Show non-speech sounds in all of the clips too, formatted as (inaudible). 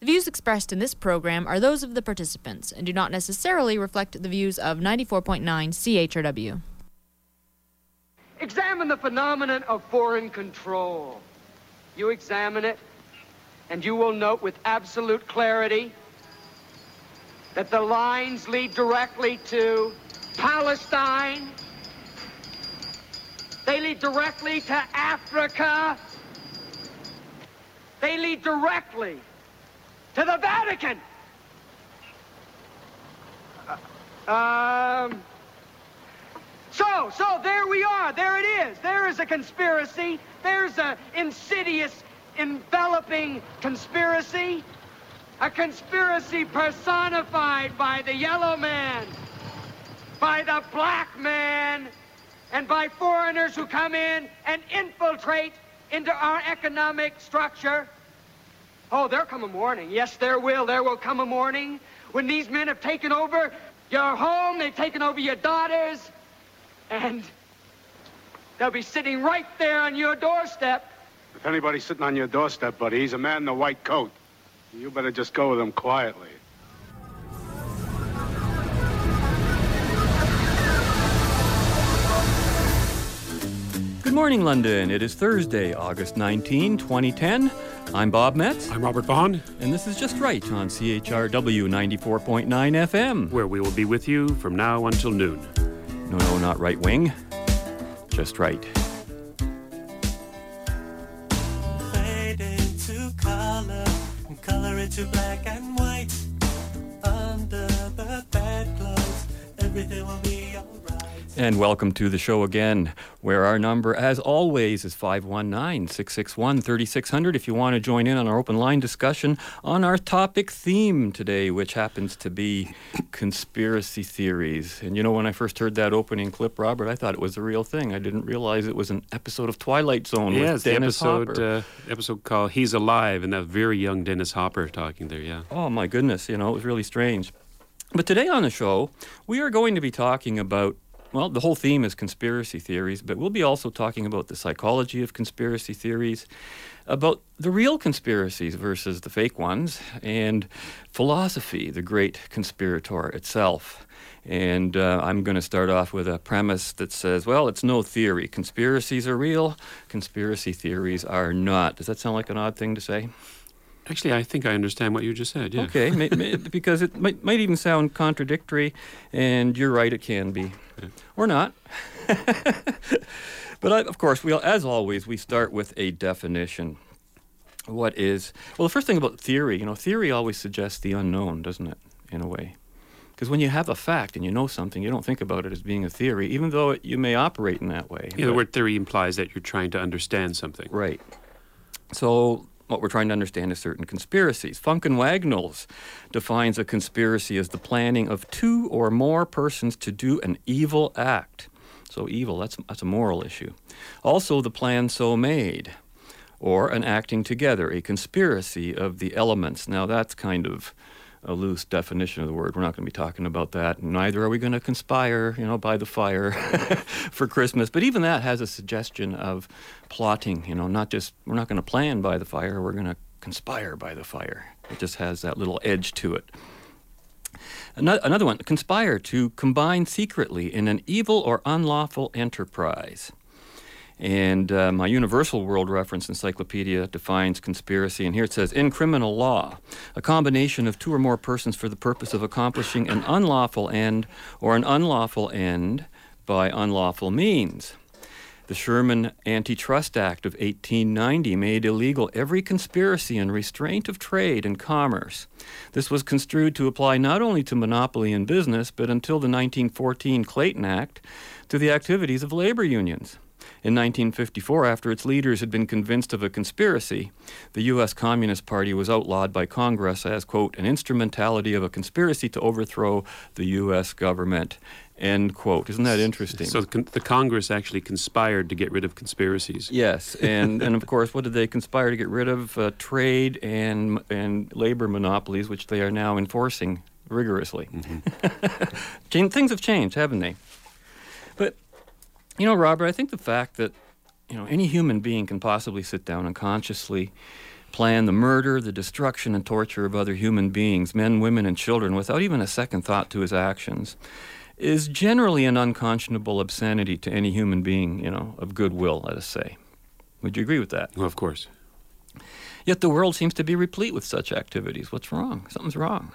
The views expressed in this program are those of the participants and do not necessarily reflect the views of 94.9 CHRW. Examine the phenomenon of foreign control. You examine it, and you will note with absolute clarity that the lines lead directly to Palestine. They lead directly to Africa. They lead directly to the Vatican. Uh, um. So, so there we are. There it is. There is a conspiracy. There's a insidious, enveloping conspiracy. A conspiracy personified by the yellow man, by the black man, and by foreigners who come in and infiltrate into our economic structure. Oh, there'll come a morning. Yes, there will. There will come a morning when these men have taken over your home, they've taken over your daughters, and they'll be sitting right there on your doorstep. If anybody's sitting on your doorstep, buddy, he's a man in a white coat. You better just go with him quietly. Good morning, London. It is Thursday, August 19, 2010. I'm Bob Metz. I'm Robert Vaughn. And this is Just Right on CHRW 94.9 FM. Where we will be with you from now until noon. No, no, not right wing. Just right. Fade into color, color into black and white. Under the bedclothes, everything will be alright. And welcome to the show again, where our number, as always, is 519 661 3600. If you want to join in on our open line discussion on our topic theme today, which happens to be conspiracy theories. And you know, when I first heard that opening clip, Robert, I thought it was the real thing. I didn't realize it was an episode of Twilight Zone Yeah, with it's the Dennis episode Hopper. uh, episode called "He's Alive" and that very young Dennis Hopper talking there. Yeah. Oh my goodness, you know, it was really strange. But today on the show, we are going to be talking about, well, the whole theme is conspiracy theories, but we'll be also talking about the psychology of conspiracy theories, about the real conspiracies versus the fake ones, and philosophy, the great conspirator itself. And uh, I'm going to start off with a premise that says, well, it's no theory. Conspiracies are real, conspiracy theories are not. Does that sound like an odd thing to say? Actually, I think I understand what you just said. Yeah. Okay, may, may, (laughs) because it might, might even sound contradictory, and you're right, it can be. Or not. (laughs) but I, of course, we, as always, we start with a definition. What is, well, the first thing about theory, you know, theory always suggests the unknown, doesn't it, in a way? Because when you have a fact and you know something, you don't think about it as being a theory, even though it, you may operate in that way. Yeah, the word theory implies that you're trying to understand something. Right. So what we're trying to understand is certain conspiracies. Funk and Wagnalls defines a conspiracy as the planning of two or more persons to do an evil act. So evil, that's, that's a moral issue. Also, the plan so made, or an acting together, a conspiracy of the elements. Now, that's kind of a loose definition of the word. We're not going to be talking about that. Neither are we going to conspire, you know, by the fire (laughs) for Christmas. But even that has a suggestion of plotting, you know, not just, we're not going to plan by the fire, we're going to conspire by the fire. It just has that little edge to it. Another one, conspire to combine secretly in an evil or unlawful enterprise. And uh, my Universal World Reference Encyclopedia defines conspiracy, and here it says in criminal law, a combination of two or more persons for the purpose of accomplishing an unlawful end or an unlawful end by unlawful means. The Sherman Antitrust Act of 1890 made illegal every conspiracy and restraint of trade and commerce. This was construed to apply not only to monopoly in business, but until the 1914 Clayton Act, to the activities of labor unions. In 1954, after its leaders had been convinced of a conspiracy, the U.S. Communist Party was outlawed by Congress as, quote, an instrumentality of a conspiracy to overthrow the U.S. government, end quote. Isn't that interesting? So the, con- the Congress actually conspired to get rid of conspiracies. Yes, and, (laughs) and of course, what did they conspire to get rid of? Uh, trade and and labor monopolies, which they are now enforcing rigorously. (laughs) Chan- Things have changed, haven't they? You know, Robert, I think the fact that you know any human being can possibly sit down and consciously plan the murder, the destruction, and torture of other human beings, men, women, and children, without even a second thought to his actions, is generally an unconscionable obscenity to any human being, you know, of goodwill, let us say. Would you agree with that? Well, of course. Yet the world seems to be replete with such activities. What's wrong? Something's wrong.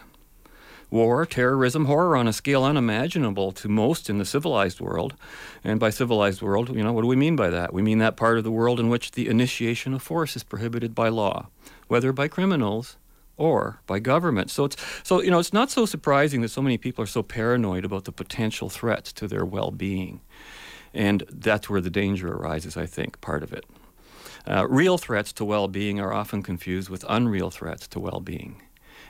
War, terrorism, horror on a scale unimaginable to most in the civilized world. And by civilized world, you know, what do we mean by that? We mean that part of the world in which the initiation of force is prohibited by law, whether by criminals or by government. So it's so you know, it's not so surprising that so many people are so paranoid about the potential threats to their well-being. And that's where the danger arises, I think, part of it. Uh, real threats to well being are often confused with unreal threats to well being.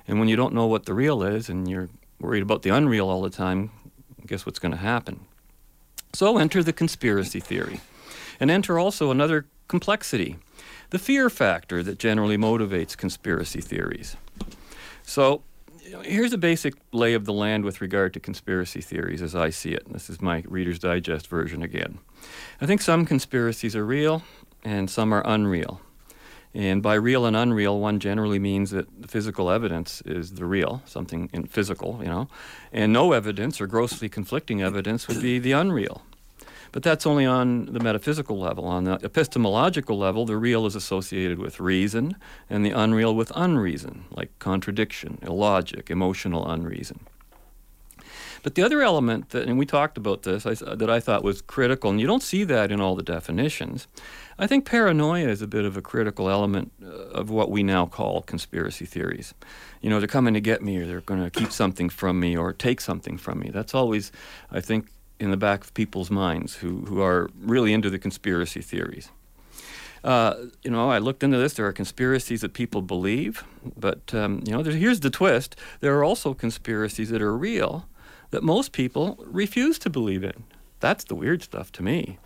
And when you don't know what the real is and you're worried about the unreal all the time, guess what's going to happen? So enter the conspiracy theory. And enter also another complexity the fear factor that generally motivates conspiracy theories. So here's a basic lay of the land with regard to conspiracy theories as I see it. This is my Reader's Digest version again. I think some conspiracies are real and some are unreal. And by real and unreal, one generally means that the physical evidence is the real, something in physical, you know, and no evidence or grossly conflicting evidence would be the unreal. But that's only on the metaphysical level. On the epistemological level, the real is associated with reason, and the unreal with unreason, like contradiction, illogic, emotional unreason. But the other element that, and we talked about this, I, that I thought was critical, and you don't see that in all the definitions. I think paranoia is a bit of a critical element uh, of what we now call conspiracy theories. You know, they're coming to get me, or they're going to keep something from me, or take something from me. That's always, I think, in the back of people's minds who, who are really into the conspiracy theories. Uh, you know, I looked into this. There are conspiracies that people believe, but um, you know, here's the twist: there are also conspiracies that are real, that most people refuse to believe in. That's the weird stuff to me.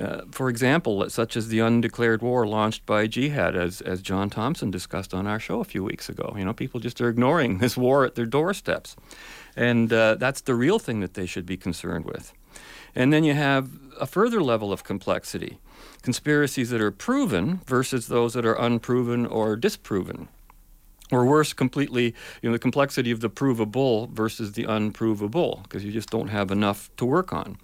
Uh, for example, such as the undeclared war launched by jihad, as, as John Thompson discussed on our show a few weeks ago. You know, people just are ignoring this war at their doorsteps. And uh, that's the real thing that they should be concerned with. And then you have a further level of complexity conspiracies that are proven versus those that are unproven or disproven or worse, completely, you know, the complexity of the provable versus the unprovable, because you just don't have enough to work on.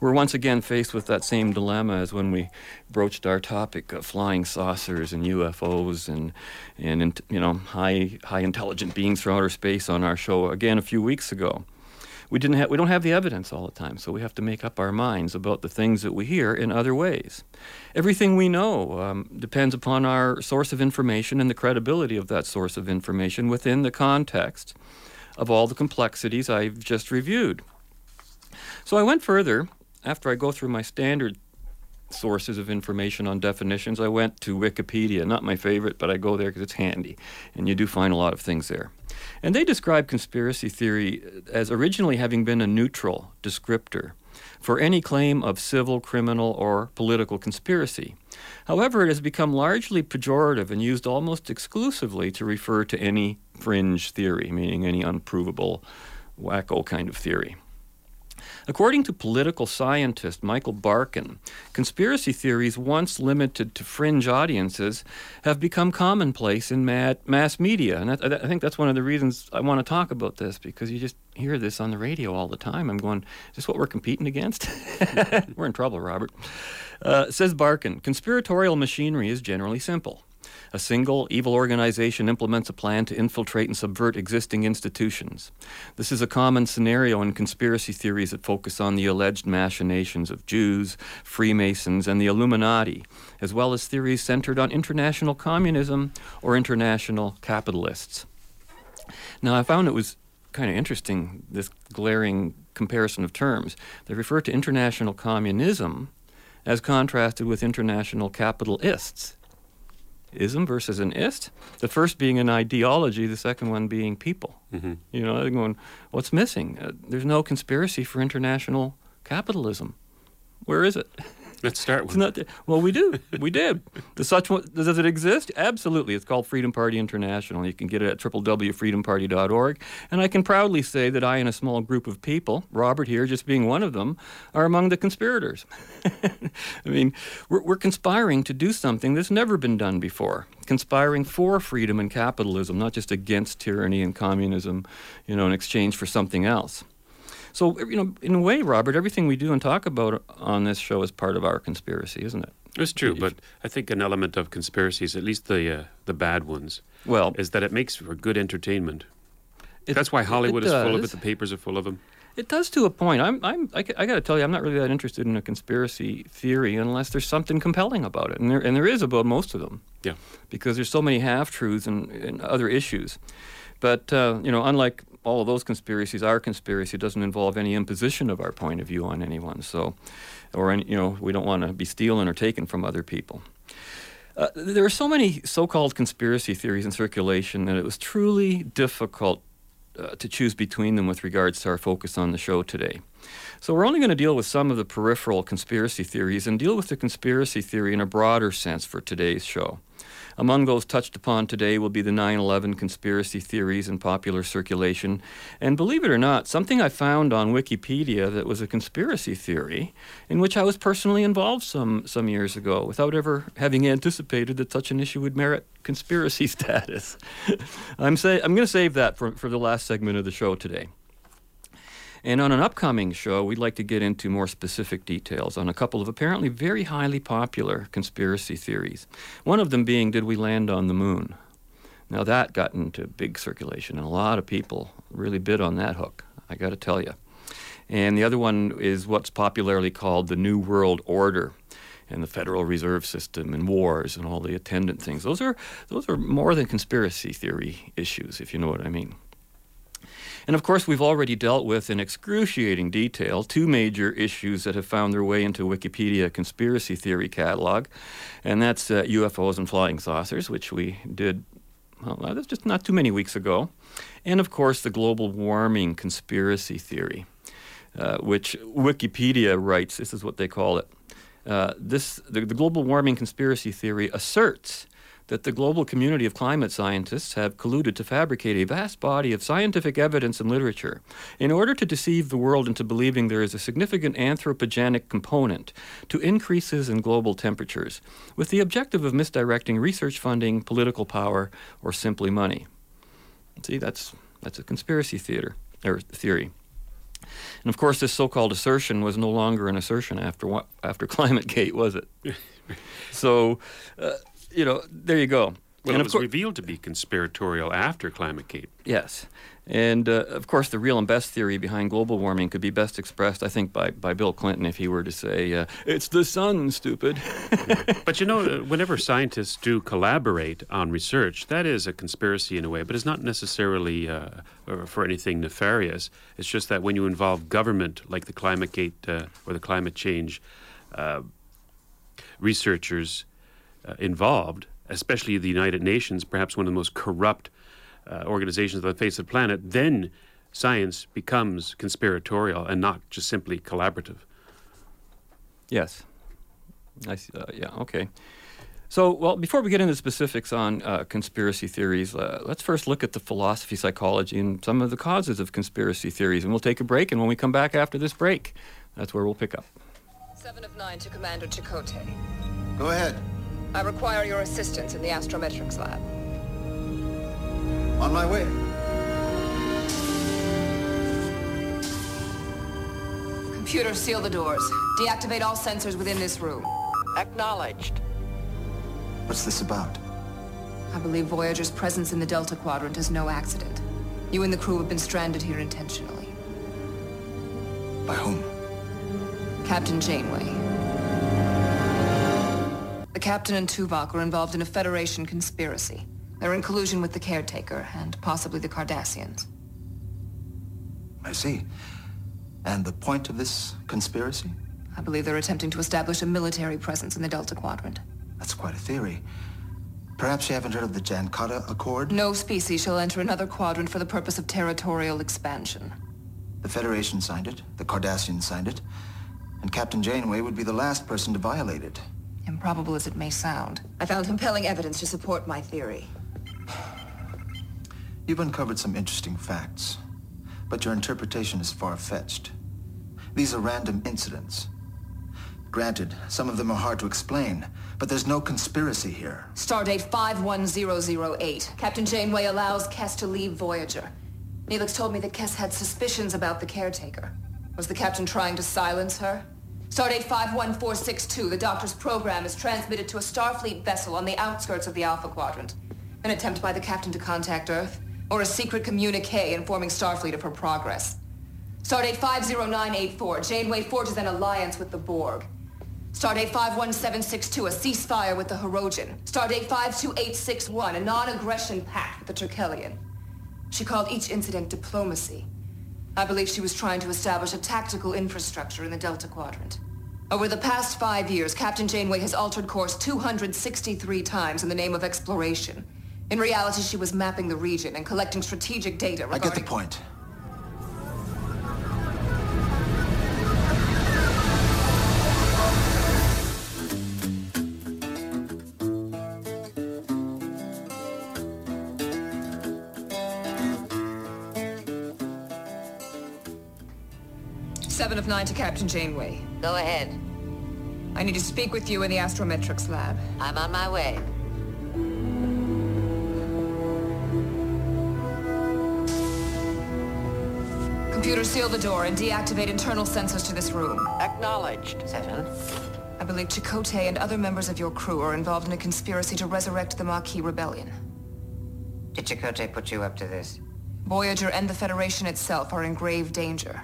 We're once again faced with that same dilemma as when we broached our topic of flying saucers and UFOs and, and you know, high, high intelligent beings from outer space on our show again a few weeks ago we didn't have we don't have the evidence all the time, so we have to make up our minds about the things that we hear in other ways. Everything we know um, depends upon our source of information and the credibility of that source of information within the context of all the complexities I've just reviewed. So I went further after I go through my standard sources of information on definitions. I went to Wikipedia, not my favorite, but I go there because it's handy, and you do find a lot of things there. And they describe conspiracy theory as originally having been a neutral descriptor for any claim of civil, criminal, or political conspiracy. However, it has become largely pejorative and used almost exclusively to refer to any fringe theory, meaning any unprovable, wacko kind of theory. According to political scientist Michael Barkun, conspiracy theories once limited to fringe audiences have become commonplace in mass media. And I, I think that's one of the reasons I want to talk about this because you just hear this on the radio all the time. I'm going, is this what we're competing against? (laughs) we're in trouble, Robert. Uh, says Barkun, conspiratorial machinery is generally simple. A single evil organization implements a plan to infiltrate and subvert existing institutions. This is a common scenario in conspiracy theories that focus on the alleged machinations of Jews, Freemasons, and the Illuminati, as well as theories centered on international communism or international capitalists. Now, I found it was kind of interesting, this glaring comparison of terms. They refer to international communism as contrasted with international capitalists ism versus an ist. The first being an ideology, the second one being people. Mm-hmm. You know, they're going, what's missing? Uh, there's no conspiracy for international capitalism. Where is it? (laughs) Let's start with not well, we do. We did. Does such one, does it exist? Absolutely. It's called Freedom Party International. You can get it at www.freedomparty.org. And I can proudly say that I and a small group of people, Robert here just being one of them, are among the conspirators. (laughs) I mean, we're, we're conspiring to do something that's never been done before. Conspiring for freedom and capitalism, not just against tyranny and communism, you know, in exchange for something else. So, you know, in a way, Robert, everything we do and talk about on this show is part of our conspiracy, isn't it? It's true, but I think an element of conspiracies, at least the uh, the bad ones, Well, is that it makes for good entertainment. it- That's why Hollywood is full of it. The papers are full of them. It does to a point. I'm, I'm, I, got to tell you, I'm not really that interested in a conspiracy theory unless there's something compelling about it, and there, and there is about most of them. Yeah. Because there's so many half truths and, and other issues. But uh, you know, unlike all of those conspiracies, our conspiracy doesn't involve any imposition of our point of view on anyone. So, or any, you know, we don't want to be stealing or taken from other people. Uh, there are so many so-called conspiracy theories in circulation that it was truly difficult uh, to choose between them with regards to our focus on the show today. So we're only going to deal with some of the peripheral conspiracy theories and deal with the conspiracy theory in a broader sense for today's show. Among those touched upon today will be the 9 11 conspiracy theories in popular circulation. And believe it or not, something I found on Wikipedia that was a conspiracy theory in which I was personally involved some, some years ago without ever having anticipated that such an issue would merit conspiracy (laughs) status. I'm, say, I'm going to save that for, for the last segment of the show today. And on an upcoming show, we'd like to get into more specific details on a couple of apparently very highly popular conspiracy theories. One of them being Did we land on the moon? Now, that got into big circulation, and a lot of people really bid on that hook, I got to tell you. And the other one is what's popularly called the New World Order and the Federal Reserve System and wars and all the attendant things. Those are, those are more than conspiracy theory issues, if you know what I mean. And of course, we've already dealt with in excruciating detail two major issues that have found their way into Wikipedia conspiracy theory catalog, and that's uh, UFOs and flying saucers, which we did well, that's just not too many weeks ago, and of course, the global warming conspiracy theory, uh, which Wikipedia writes. This is what they call it. Uh, this the, the global warming conspiracy theory asserts that the global community of climate scientists have colluded to fabricate a vast body of scientific evidence and literature in order to deceive the world into believing there is a significant anthropogenic component to increases in global temperatures, with the objective of misdirecting research funding, political power, or simply money. See, that's that's a conspiracy theater or theory. And of course, this so-called assertion was no longer an assertion after after (laughs) ClimateGate, was it? (laughs) so, uh, you know, there you go. Well, and it was revealed to be conspiratorial after ClimateGate. Yes. And uh, of course, the real and best theory behind global warming could be best expressed, I think, by, by Bill Clinton if he were to say, uh, It's the sun, stupid. (laughs) But you know, uh, whenever scientists do collaborate on research, that is a conspiracy in a way, but it's not necessarily uh, for anything nefarious. It's just that when you involve government, like the ClimateGate uh, or the climate change uh, researchers uh, involved, especially the United Nations, perhaps one of the most corrupt uh, organizations on the face of the planet, then science becomes conspiratorial and not just simply collaborative. yes. I see, uh, yeah, okay. So, well, before we get into specifics on uh, conspiracy theories, uh, let's first look at the philosophy, psychology, and some of the causes of conspiracy theories. And we'll take a break, and when we come back after this break, that's where we'll pick up. Seven of nine to Commander Chakotay. Go ahead. I require your assistance in the astrometrics lab. On my way. Computer, seal the doors. Deactivate all sensors within this room. Acknowledged. What's this about? I believe Voyager's presence in the Delta Quadrant is no accident. You and the crew have been stranded here intentionally. By whom? Captain Janeway. The captain and Tuvok are involved in a Federation conspiracy. They're in collusion with the Caretaker and possibly the Cardassians. I see. And the point of this conspiracy? I believe they're attempting to establish a military presence in the Delta Quadrant. That's quite a theory. Perhaps you haven't heard of the Jankata Accord? No species shall enter another quadrant for the purpose of territorial expansion. The Federation signed it. The Cardassians signed it. And Captain Janeway would be the last person to violate it. Improbable as it may sound, I found compelling evidence to support my theory. (sighs) You've uncovered some interesting facts, but your interpretation is far-fetched. These are random incidents. Granted, some of them are hard to explain, but there's no conspiracy here. Stardate 51008. Captain Janeway allows Kes to leave Voyager. Neelix told me that Kes had suspicions about the caretaker. Was the captain trying to silence her? Stardate 51462, the doctor's program is transmitted to a Starfleet vessel on the outskirts of the Alpha Quadrant. An attempt by the captain to contact Earth, or a secret communique informing Starfleet of her progress. Stardate 50984, Janeway forges an alliance with the Borg. Stardate 51762, a ceasefire with the Hirogen. Stardate 52861, a non-aggression pact with the Terkellian. She called each incident diplomacy. I believe she was trying to establish a tactical infrastructure in the Delta Quadrant. Over the past five years, Captain Janeway has altered course 263 times in the name of exploration. In reality, she was mapping the region and collecting strategic data I get the point. Seven of nine to Captain Janeway. Go ahead. I need to speak with you in the Astrometrics lab. I'm on my way. Computer, seal the door and deactivate internal sensors to this room. Acknowledged. Seven. I believe Chakotay and other members of your crew are involved in a conspiracy to resurrect the Maquis Rebellion. Did Chakotay put you up to this? Voyager and the Federation itself are in grave danger.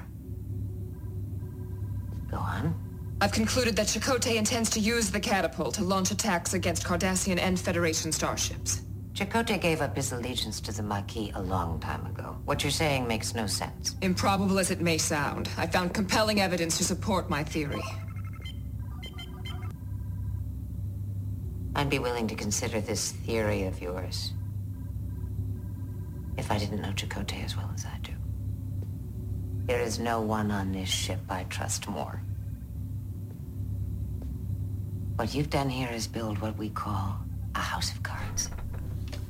I've concluded that Chakotay intends to use the catapult to launch attacks against Cardassian and Federation starships. Chakotay gave up his allegiance to the Maquis a long time ago. What you're saying makes no sense. Improbable as it may sound, I found compelling evidence to support my theory. I'd be willing to consider this theory of yours if I didn't know Chakotay as well as I do. There is no one on this ship I trust more. What you've done here is build what we call a house of cards.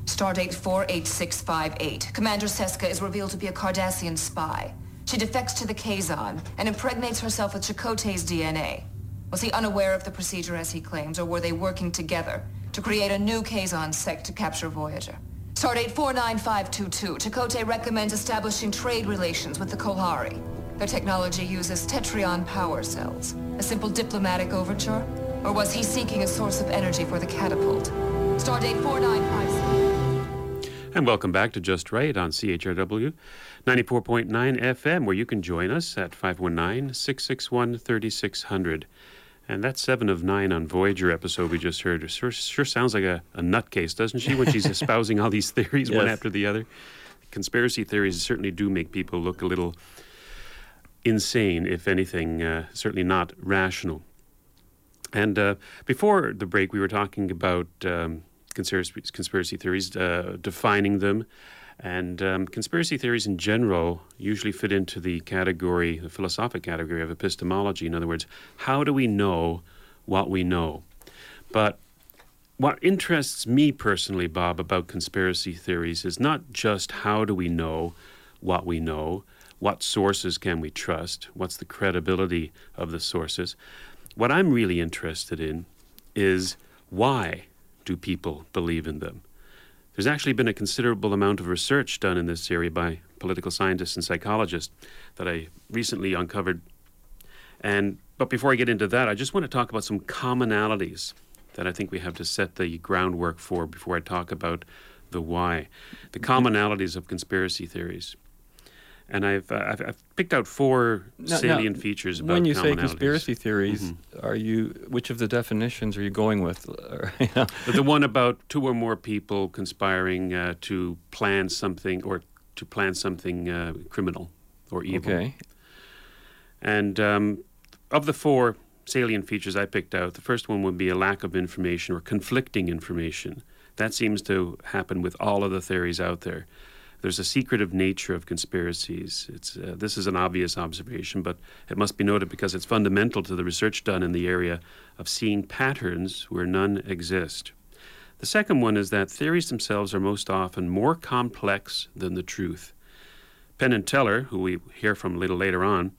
Stardate 48658. Commander Seska is revealed to be a Cardassian spy. She defects to the Kazon and impregnates herself with Chakotay's DNA. Was he unaware of the procedure as he claims, or were they working together to create a new Kazon sect to capture Voyager? Stardate 49522. Chakotay recommends establishing trade relations with the Kolhari. Their technology uses Tetryon power cells. A simple diplomatic overture? Or was he seeking a source of energy for the catapult? Stardate 4957. And welcome back to Just Right on CHRW 94.9 FM, where you can join us at 519 661 3600. And that seven of nine on Voyager episode we just heard sure, sure sounds like a, a nutcase, doesn't she, when she's (laughs) espousing all these theories one after the other? Conspiracy theories certainly do make people look a little insane, if anything, uh, certainly not rational. And uh, before the break, we were talking about um, conspiracy, conspiracy theories, uh, defining them. And um, conspiracy theories in general usually fit into the category, the philosophic category of epistemology. In other words, how do we know what we know? But what interests me personally, Bob, about conspiracy theories is not just how do we know what we know, what sources can we trust, what's the credibility of the sources. What I'm really interested in is why do people believe in them? There's actually been a considerable amount of research done in this area by political scientists and psychologists that I recently uncovered. And but before I get into that, I just want to talk about some commonalities that I think we have to set the groundwork for before I talk about the why, the commonalities of conspiracy theories. And I've uh, I've, I've picked out four Now- now, salient features about when you say conspiracy theories, Mm-hmm. are you which of the definitions are you going with? (laughs) You know, But the one about two or more people conspiring uh, to plan something or to plan something uh, criminal or evil. okay. And um, of the four salient features I picked out, the first one would be a lack of information or conflicting information. That seems to happen with all of the theories out there. There's a secretive nature of conspiracies. It's, uh, this is an obvious observation, but it must be noted because it's fundamental to the research done in the area of seeing patterns where none exist. The second one is that theories themselves are most often more complex than the truth. Penn and Teller, who we hear from a little later on,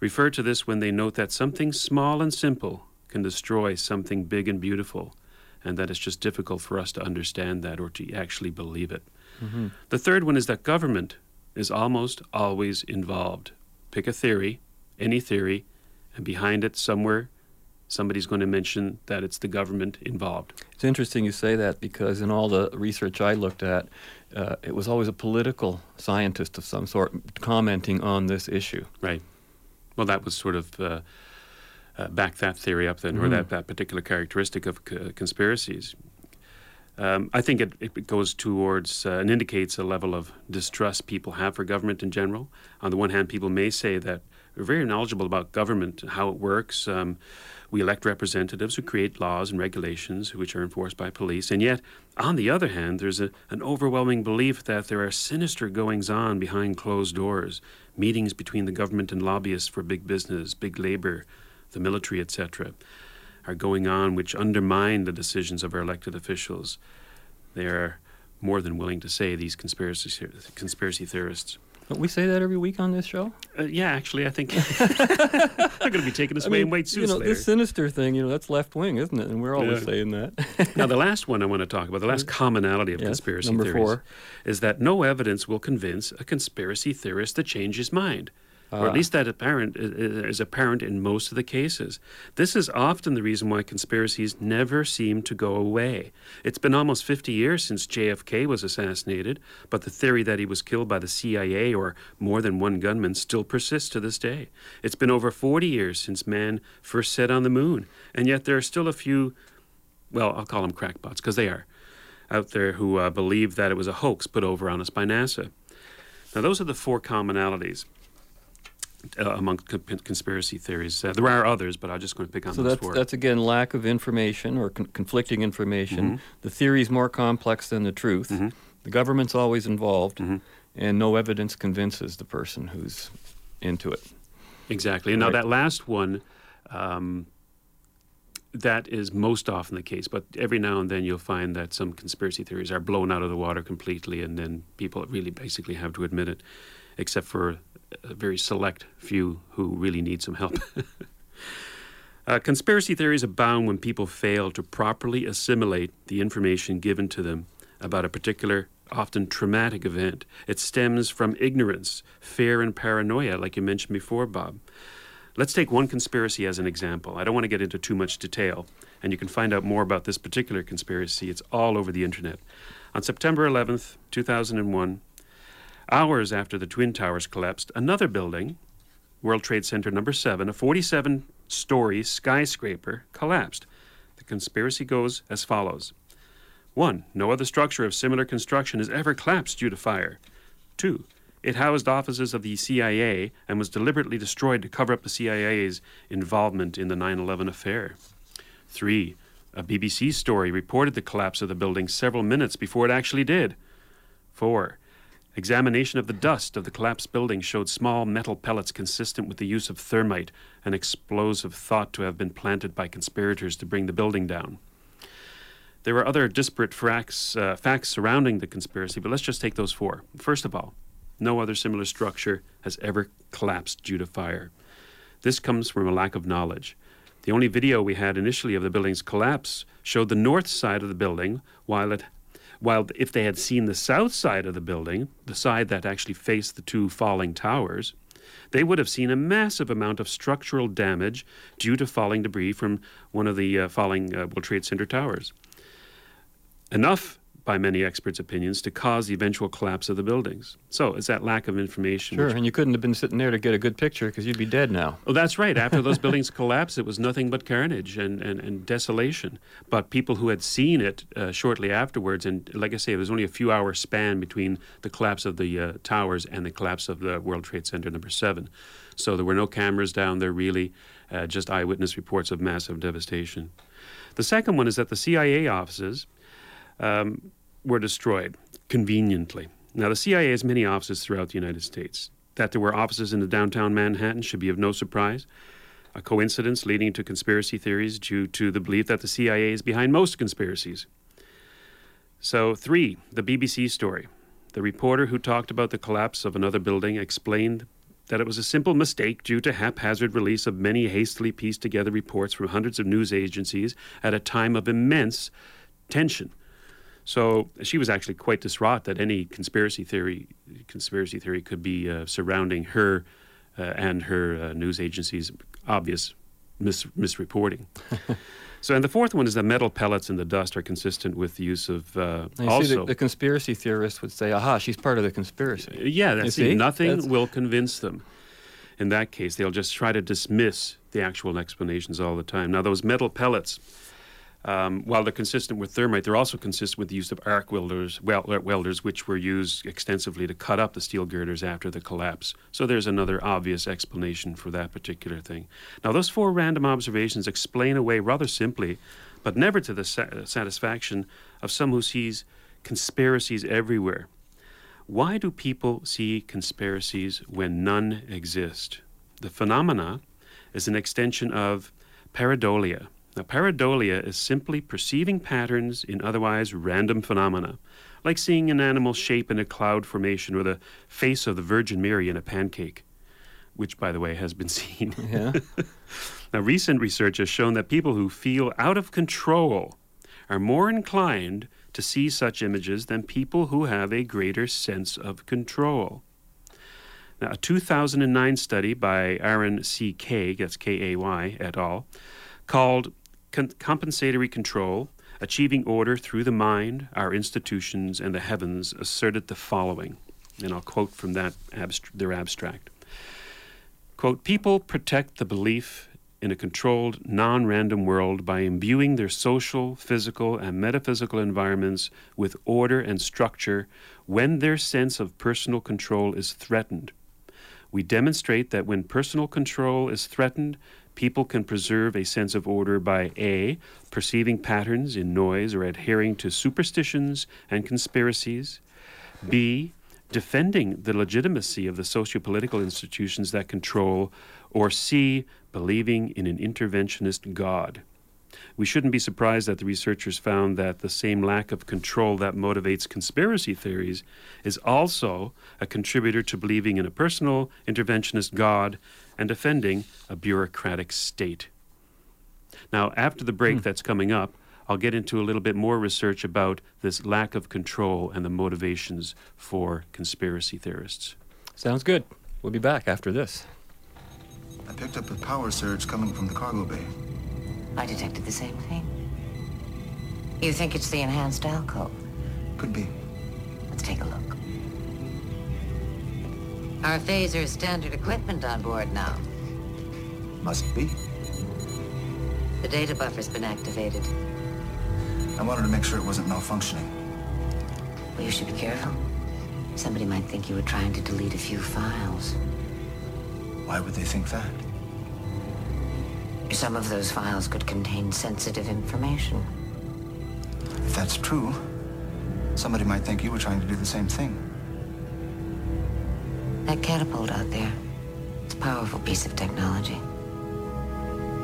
refer to this when they note that something small and simple can destroy something big and beautiful, and that it's just difficult for us to understand that or to actually believe it. Mm-hmm. The third one is that government is almost always involved. Pick a theory, any theory, and behind it, somewhere, somebody's going to mention that it's the government involved. It's interesting you say that because in all the research I looked at, uh, it was always a political scientist of some sort commenting on this issue. Right. Well, that was sort of uh, uh, back that theory up then, or Mhm. that, that particular characteristic of c- conspiracies. Um, I think it, it goes towards uh, and indicates a level of distrust people have for government in general. On the one hand, people may say that we're very knowledgeable about government, how it works. Um, we elect representatives who create laws and regulations which are enforced by police. And yet, on the other hand, there's a, an overwhelming belief that there are sinister goings on behind closed doors, meetings between the government and lobbyists for big business, big labor, the military, etc., are going on which undermine the decisions of our elected officials. They are more than willing to say, these conspiracy, conspiracy theorists. Don't we say that every week on this show? Uh, yeah, actually, I think I'm going to be taking us I away mean, in white you suits know, later. this sinister thing, you know, that's left wing, isn't it? And we're always Yeah. saying that. (laughs) now, the last one I want to talk about, the last commonality of Yes, conspiracy theories, four. is that no evidence will convince a conspiracy theorist to change his mind. Or at Ah. least that apparent is apparent in most of the cases. This is often the reason why conspiracies never seem to go away. It's been almost 50 years since JFK was assassinated, but the theory that he was killed by the CIA or more than one gunman still persists to this day. It's been over 40 years since man first set on the moon, and yet there are still a few well, I'll call them crackpots because they are out there who uh, believe that it was a hoax put over on us by NASA. Now, those are the four commonalities uh, among con- conspiracy theories. Uh, there are others, but I'm just going to pick on so those that's four. that's again lack of information or con- conflicting information. Mhm. The theory's more complex than the truth. Mhm. The government's always involved, Mhm. and no evidence convinces the person who's into it. Exactly. And now that last one, um, that is most often the case. But every now and then you'll find that some conspiracy theories are blown out of the water completely, and then people really basically have to admit it, except for a very select few who really need some help. (laughs) Uh, conspiracy theories abound when people fail to properly assimilate the information given to them about a particular, often traumatic event. It stems from ignorance, fear, and paranoia, like you mentioned before, Bob. Let's take one conspiracy as an example. I don't want to get into too much detail, and you can find out more about this particular conspiracy. It's all over the internet. On September 11th, 2001, hours after the Twin Towers collapsed, another building, World Trade Center number 7, a 47 story skyscraper, collapsed. The conspiracy goes as follows 1. No other structure of similar construction has ever collapsed due to fire. 2. It housed offices of the CIA and was deliberately destroyed to cover up the CIA's involvement in the 9 11 affair. 3. A BBC story reported the collapse of the building several minutes before it actually did. 4. Examination of the dust of the collapsed building showed small metal pellets consistent with the use of thermite, an explosive thought to have been planted by conspirators to bring the building down. There are other disparate facts, uh, facts surrounding the conspiracy, but let's just take those four. First of all, no other similar structure has ever collapsed due to fire. This comes from a lack of knowledge. The only video we had initially of the building's collapse showed the north side of the building, while it while if they had seen the south side of the building, the side that actually faced the two falling towers, they would have seen a massive amount of structural damage due to falling debris from one of the uh, falling uh, World Trade Center towers. Enough, by many experts' opinions, to cause the eventual collapse of the buildings. So it's that lack of information. Sure, and you couldn't have been sitting there to get a good picture because you'd be dead now. Oh, that's right. After those buildings (laughs) collapsed, it was nothing but carnage and, and, and desolation. But people who had seen it uh, shortly afterwards, and like I say, it was only a few hour span between the collapse of the uh, towers and the collapse of the World Trade Center number seven. So there were no cameras down there, really, uh, just eyewitness reports of massive devastation. The second one is that the CIA offices um, were destroyed conveniently. Now, the CIA has many offices throughout the United States. That there were offices in the downtown Manhattan should be of no surprise. A coincidence leading to conspiracy theories due to the belief that the CIA is behind most conspiracies. So, three, the BBC story. The reporter who talked about the collapse of another building explained that it was a simple mistake due to haphazard release of many hastily pieced together reports from hundreds of news agencies at a time of immense tension. So she was actually quite distraught that any conspiracy theory conspiracy theory could be uh, surrounding her uh, and her uh, news agency's obvious mis- misreporting. (laughs) so, and the fourth one is that metal pellets in the dust are consistent with the use of uh, You also. see, the, the conspiracy theorists would say, aha, she's part of the conspiracy. Yeah, that's see? Nothing That's- will convince them. In that case, they'll just try to dismiss the actual explanations all the time. Now, those metal pellets, um, while they're consistent with thermite, they're also consistent with the use of arc welders, wel- welders, which were used extensively to cut up the steel girders after the collapse. So there's another obvious explanation for that particular thing. Now, those four random observations explain away rather simply, but never to the sa- satisfaction of some who sees conspiracies everywhere. Why do people see conspiracies when none exist? The phenomena is an extension of pareidolia. Now, pareidolia is simply perceiving patterns in otherwise random phenomena, like seeing an animal shape in a cloud formation or the face of the Virgin Mary in a pancake, which, by the way, has been (laughs) seen. Yeah. (laughs) Now, recent research has shown that people who feel out of control are more inclined to see such images than people who have a greater sense of control. Now, a 2009 study by Aaron C. Kay, that's K A Y, et al., called Con- Compensatory Control Achieving Order Through the Mind, Our Institutions, and the Heavens asserted the following, and I'll quote from that abst- their abstract. Quote, people protect the belief in a controlled, non random world by imbuing their social, physical, and metaphysical environments with order and structure when their sense of personal control is threatened. We demonstrate that when personal control is threatened, people can preserve a sense of order by A. perceiving patterns in noise or adhering to superstitions and conspiracies, B. defending the legitimacy of the socio-political institutions that control, or C. believing in an interventionist God. We shouldn't be surprised that the researchers found that the same lack of control that motivates conspiracy theories is also a contributor to believing in a personal interventionist God and defending a bureaucratic state. Now, after the break hmm. that's coming up, I'll get into a little bit more research about this lack of control and the motivations for conspiracy theorists. Sounds good. We'll be back after this. I picked up a power surge coming from the cargo bay. I detected the same thing. You think it's the enhanced alcove? Could be. Let's take a look. Our phaser is standard equipment on board now. Must be. The data buffer's been activated. I wanted to make sure it wasn't malfunctioning. Well, you should be careful. Somebody might think you were trying to delete a few files. Why would they think that? Some of those files could contain sensitive information. If that's true, somebody might think you were trying to do the same thing. That catapult out there, it's a powerful piece of technology.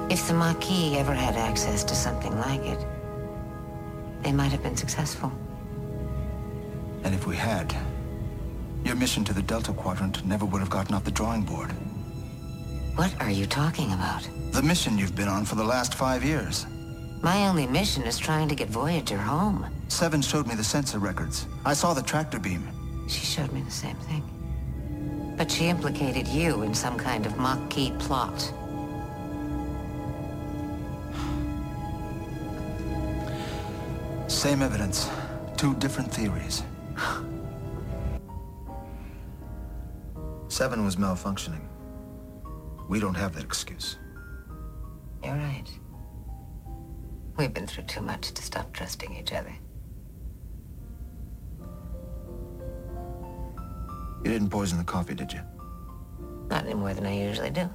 If the Maquis ever had access to something like it, they might have been successful. And if we had, your mission to the Delta Quadrant never would have gotten off the drawing board. What are you talking about? The mission you've been on for the last five years. My only mission is trying to get Voyager home. Seven showed me the sensor records. I saw the tractor beam. She showed me the same thing. But she implicated you in some kind of Maquis plot. Same evidence, two different theories. Seven was malfunctioning. We don't have that excuse. You're right. We've been through too much to stop trusting each other. You didn't poison the coffee, did you? Not any more than I usually do.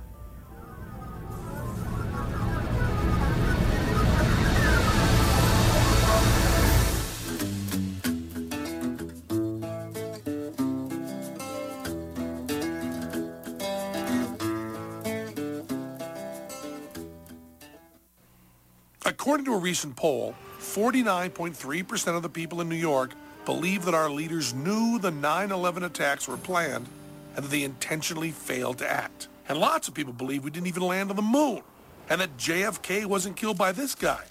According to a recent poll, 49.3% of the people in New York believe that our leaders knew the 9-11 attacks were planned and that they intentionally failed to act. And lots of people believe we didn't even land on the moon and that JFK wasn't killed by this guy.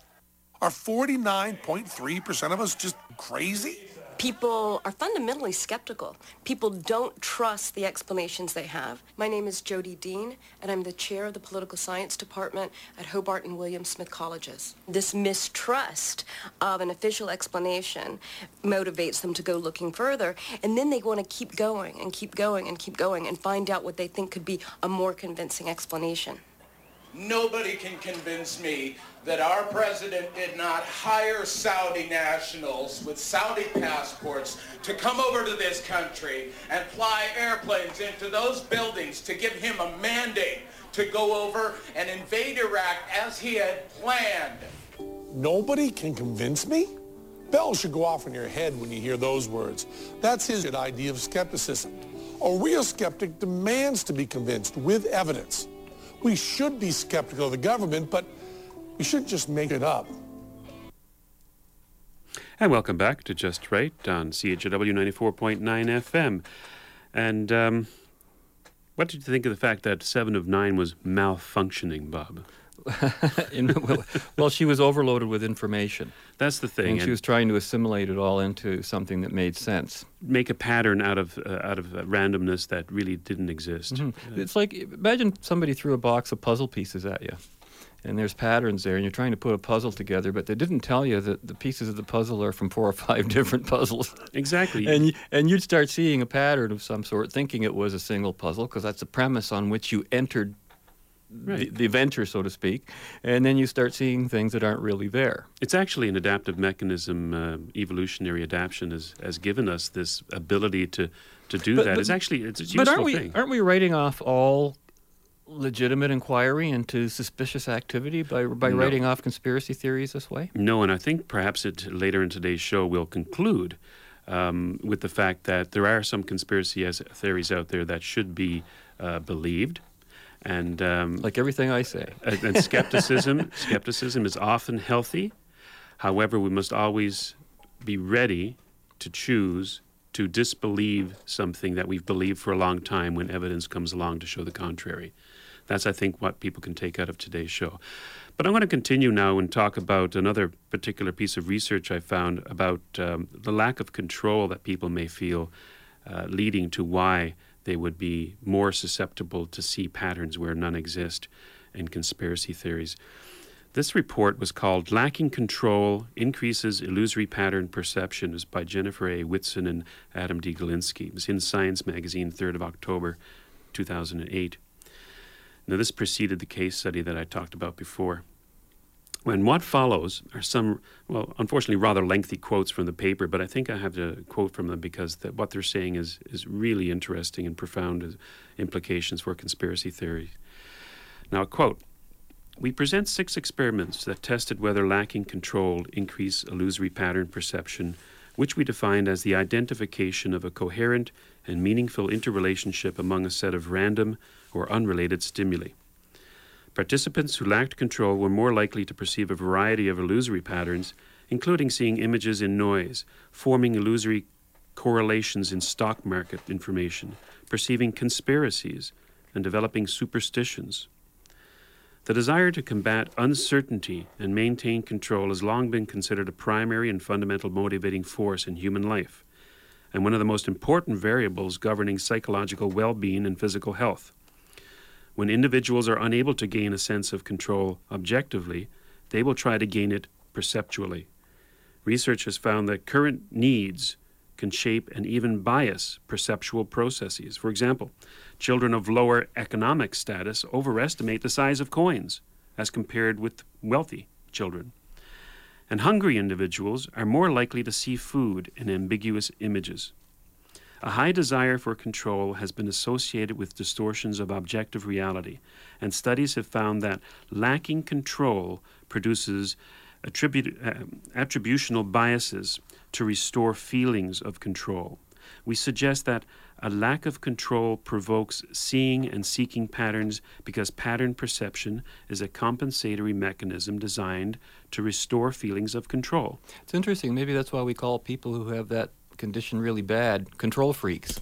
Are 49.3% of us just crazy? People are fundamentally skeptical. People don't trust the explanations they have. My name is Jodi Dean, and I'm the chair of the political science department at Hobart and William Smith Colleges. This mistrust of an official explanation motivates them to go looking further, and then they want to keep going and keep going and keep going and find out what they think could be a more convincing explanation. Nobody can convince me that our president did not hire Saudi nationals with Saudi passports to come over to this country and fly airplanes into those buildings to give him a mandate to go over and invade Iraq as he had planned. Nobody can convince me? Bells should go off in your head when you hear those words. That's his idea of skepticism. A real skeptic demands to be convinced with evidence. We should be skeptical of the government, but we should just make it up. And welcome back to Just Right on CHW 94.9 FM. And um, what did you think of the fact that Seven of Nine was malfunctioning, Bob? (laughs) In- well, well, she was overloaded with information. That's the thing. And she was trying to assimilate it all into something that made sense. make a pattern out of uh, out of uh, randomness that really didn't exist. Mhm. It's like imagine somebody threw a box of puzzle pieces at you, and there's patterns there, and you're trying to put a puzzle together, but they didn't tell you that the pieces of the puzzle are from four or five (laughs) different puzzles. Exactly. And and you'd start seeing a pattern of some sort, thinking it was a single puzzle, because that's the premise on which you entered. The, Right. the venture, so to speak, and then you start seeing things that aren't really there. It's actually an adaptive mechanism. Uh, evolutionary adaptation has, has given us this ability to, to do But- that. but- it's actually it's a but useful aren't we thing. aren't we writing off all legitimate inquiry into suspicious activity by by No. writing off conspiracy theories this way? No, and I think perhaps it, later in today's show we'll conclude um, with the fact that there are some conspiracy theories out there that should be uh, believed. And um, Like everything I say. and, skepticism (laughs) skepticism is often healthy. However, we must always be ready to choose to disbelieve something that we've believed for a long time when evidence comes along to show the contrary. That's, I think, what people can take out of today's show. But I'm going to continue now and talk about another particular piece of research I found about um, the lack of control that people may feel uh, leading to why they would be more susceptible to see patterns where none exist in conspiracy theories. This report was called Lacking Control Increases Illusory Pattern Perception. It by Jennifer A. Whitson and Adam D. Galinsky. It was in Science magazine, 3rd of October, 2008. Now, this preceded the case study that I talked about before. And what follows are some, well, unfortunately, rather lengthy quotes from the paper, but I think I have to quote from them because what they're saying is, is really interesting and profound implications for conspiracy theory. Now, quote We present six experiments that tested whether lacking control increased illusory pattern perception, which we defined as the identification of a coherent and meaningful interrelationship among a set of random or unrelated stimuli. Participants who lacked control were more likely to perceive a variety of illusory patterns, including seeing images in noise, forming illusory correlations in stock market information, perceiving conspiracies, and developing superstitions. The desire to combat uncertainty and maintain control has long been considered a primary and fundamental motivating force in human life, and one of the most important variables governing psychological well being and physical health. When individuals are unable to gain a sense of control objectively, they will try to gain it perceptually. Research has found that current needs can shape and even bias perceptual processes. For example, children of lower economic status overestimate the size of coins as compared with wealthy children. And hungry individuals are more likely to see food in ambiguous images. A high desire for control has been associated with distortions of objective reality, and studies have found that lacking control produces attribu- uh, attributional biases to restore feelings of control. we suggest that a lack of control provokes seeing and seeking patterns because pattern perception is a compensatory mechanism designed to restore feelings of control. It's interesting. Maybe that's why we call people who have that condition really bad control freaks.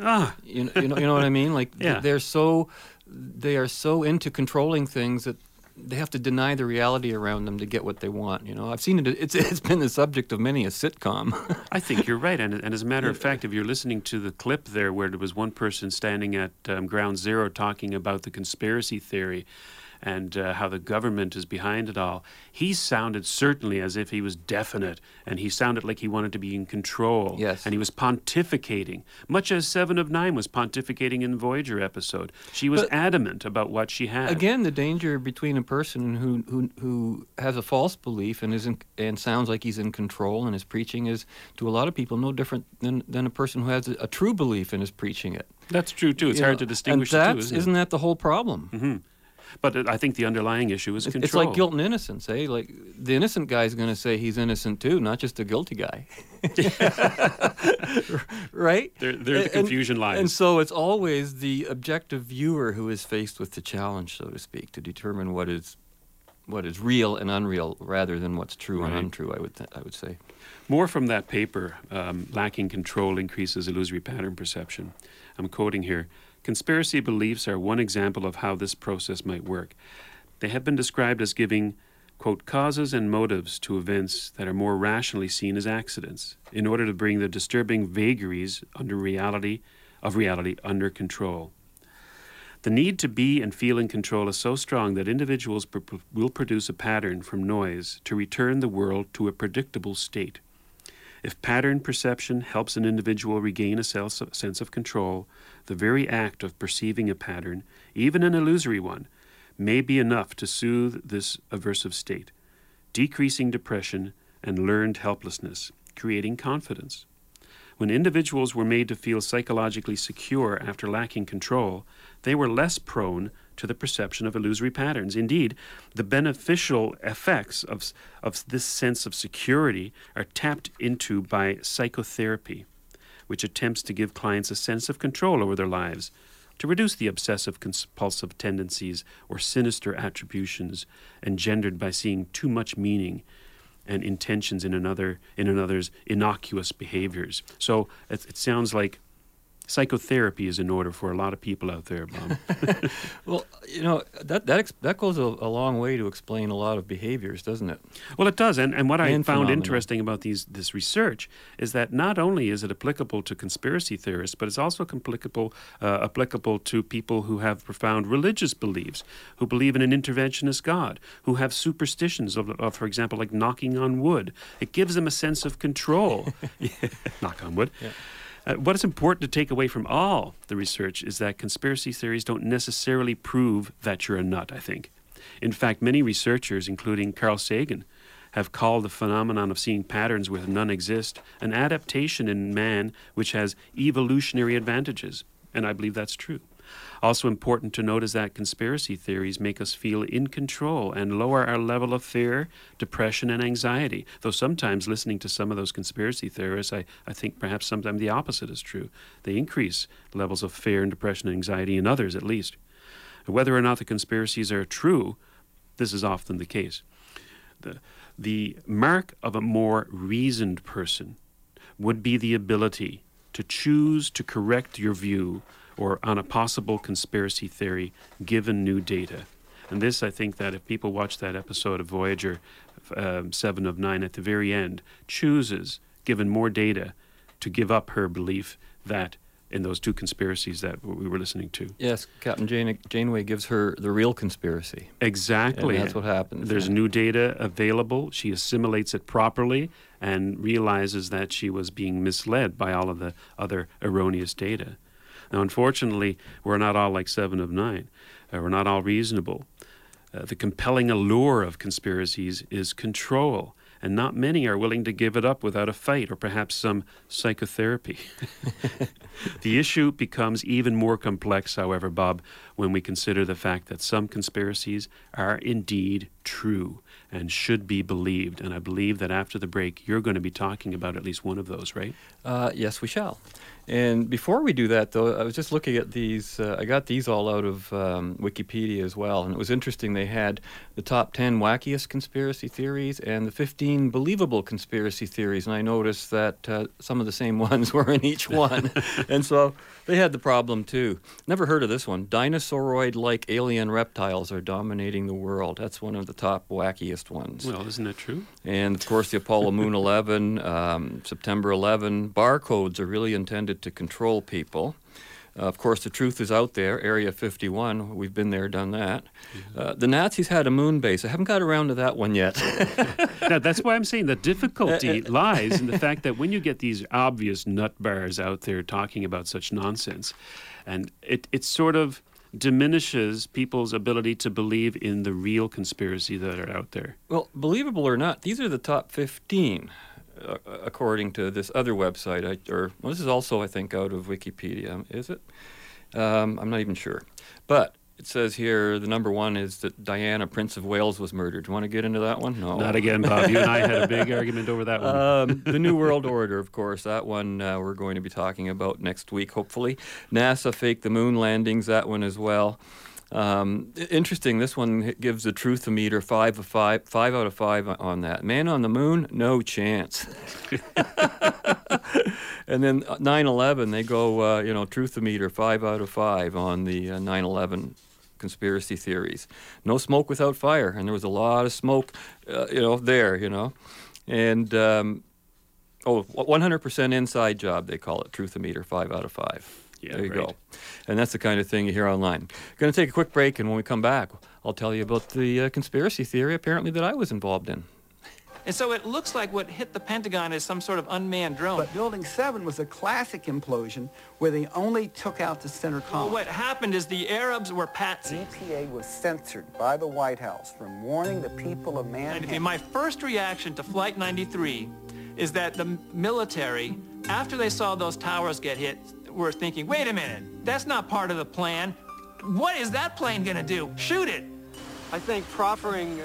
Ah, You, you know, you know what I mean? Like Yeah. they're so they are so into controlling things that they have to deny the reality around them to get what they want. You know, I've seen it. It's it's been the subject of many a sitcom. I think you're right. And, and as a matter of (laughs) fact, if you're listening to the clip there where there was one person standing at um, ground zero talking about the conspiracy theory and uh, how the government is behind it all, he sounded certainly as if he was definite and he sounded like he wanted to be in control. Yes. And he was pontificating, much as Seven of Nine was pontificating in the Voyager episode. She was But- adamant about what she had. Again, the danger between a person who who who has a false belief and is in, and sounds like he's in control and is preaching is to a lot of people no different than than a person who has a, a true belief and is preaching it. That's true too. It's You hard know, to distinguish And the that's, two, isn't it? isn't that the whole problem? hmm But I think the underlying issue is control. it's like guilt and innocence, eh? Like the innocent guy's going to say he's innocent too, not just the guilty guy. (laughs) right? There, there the And- confusion lies. And so it's always the objective viewer who is faced with the challenge, so to speak, to determine what is what is real and unreal rather than what's true Right. and untrue. I would th- I would say. More from that paper, um, lacking control increases illusory pattern perception. I'm quoting here Conspiracy beliefs are one example of how this process might work. They have been described as giving, quote, causes and motives to events that are more rationally seen as accidents, in order to bring the disturbing vagaries under reality of reality under control. The need to be and feel in control is so strong that individuals pr- will produce a pattern from noise to return the world to a predictable state. If pattern perception helps an individual regain a sense of control, the very act of perceiving a pattern, even an illusory one, may be enough to soothe this aversive state, decreasing depression and learned helplessness, creating confidence. When individuals were made to feel psychologically secure after lacking control, they were less prone to the perception of illusory patterns. Indeed, the beneficial effects of, of this sense of security are tapped into by psychotherapy, which attempts to give clients a sense of control over their lives, to reduce the obsessive compulsive tendencies or sinister attributions engendered by seeing too much meaning and intentions in another in another's innocuous behaviors. So it, it sounds like psychotherapy is in order for a lot of people out there, Bob. (laughs) (laughs) Well, you know that that ex- that goes a, a long way to explain a lot of behaviors, doesn't it? Well, it does, and, and what I found phenomena. interesting about these this research is that not only is it applicable to conspiracy theorists, but it's also applicable uh, applicable to people who have profound religious beliefs, who believe in an interventionist God, who have superstitions of, of for example, like knocking on wood. It gives them a sense of control. (laughs) Knock on wood. Uh, what is important to take away from all the research is that conspiracy theories don't necessarily prove that you're a nut, I think. In fact, many researchers, including Carl Sagan, have called the phenomenon of seeing patterns where none exist an adaptation in man which has evolutionary advantages. And I believe that's true. Also important to note is that conspiracy theories make us feel in control and lower our level of fear, depression, and anxiety. Though sometimes listening to some of those conspiracy theorists, I, I think perhaps sometimes the opposite is true. They increase levels of fear and depression and anxiety in others, at least. Whether or not the conspiracies are true, this is often the case. The, the mark of a more reasoned person would be the ability to choose to correct your view or on a possible conspiracy theory given new data. And this, I think, that if people watch that episode of Voyager um, 7 of 9 at the very end, chooses, given more data, to give up her belief that in those two conspiracies that we were listening to. Yes, Captain Jane, Janeway gives her the real conspiracy. Exactly. And that's what happens. There's yeah. new data available. She assimilates it properly and realizes that she was being misled by all of the other erroneous data. Now, unfortunately, we're not all like Seven of Nine. Uh, we're not all reasonable. Uh, the compelling allure of conspiracies is control. and not many are willing to give it up without a fight or perhaps some psychotherapy. (laughs) the issue becomes even more complex, however, Bob, when we consider the fact that some conspiracies are indeed true and should be believed. And I believe that after the break, you're going to be talking about at least one of those, right? Uh, yes, we shall. And before we do that, though, I was just looking at these. Uh, I got these all out of um, Wikipedia as well, and it was interesting. They had the top 10 wackiest conspiracy theories and the 15 believable conspiracy theories, and I noticed that uh, some of the same (laughs) ones were in each one. (laughs) and so they had the problem too. Never heard of this one. Dinosauroid like alien reptiles are dominating the world. That's one of the top wackiest ones. Well, isn't that true? And of course, the Apollo Moon (laughs) 11, um, September 11, barcodes are really intended to control people. Uh, of course, the truth is out there. Area 51, we've been there, done that. Mm-hmm. Uh, the Nazis had a moon base. I haven't got around to that one yet. (laughs) now, that's why I'm saying the difficulty lies in the (laughs) fact that when you get these obvious nut bars out there talking about such nonsense, and it, it sort of diminishes people's ability to believe in the real conspiracy that are out there. Well, believable or not, these are the top 15 uh, according to this other website. I, or well, this is also, I think, out of Wikipedia. Is it? Um, I'm not even sure. But it says here the number one is that Diana, Prince of Wales, was murdered. Do you want to get into that one? No. Not again, Bob. You and I had a big (laughs) argument over that one. Um, the New (laughs) World Order, of course. That one uh, we're going to be talking about next week, hopefully. NASA faked the moon landings. That one as well. Um, interesting. This one gives the truthometer five of five, five out of five on that. Man on the moon, no chance. (laughs) and then 9/11, they go, uh, you know, truth meter five out of five on the uh, 9/11 conspiracy theories. No smoke without fire, and there was a lot of smoke, uh, you know, there, you know, and. Um, Oh, 100% inside job, they call it. truth meter, five out of five. Yeah, there you right. go. And that's the kind of thing you hear online. Going to take a quick break, and when we come back, I'll tell you about the uh, conspiracy theory apparently that I was involved in. And so it looks like what hit the Pentagon is some sort of unmanned drone. But Building 7 was a classic implosion where they only took out the center Well, column. what happened is the Arabs were patsy. The EPA was censored by the White House from warning the people of Manhattan. And my first reaction to Flight 93 is that the military, after they saw those towers get hit, were thinking, wait a minute, that's not part of the plan. What is that plane going to do? Shoot it. I think proffering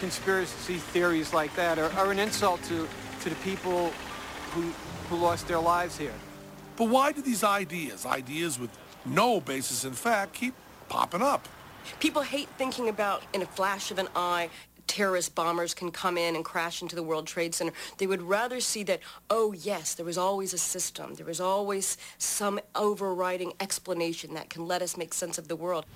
conspiracy theories like that are, are an insult to, to the people who, who lost their lives here. But why do these ideas, ideas with no basis in fact, keep popping up? People hate thinking about, in a flash of an eye, terrorist bombers can come in and crash into the World Trade Center. They would rather see that, oh yes, there was always a system. There was always some overriding explanation that can let us make sense of the world.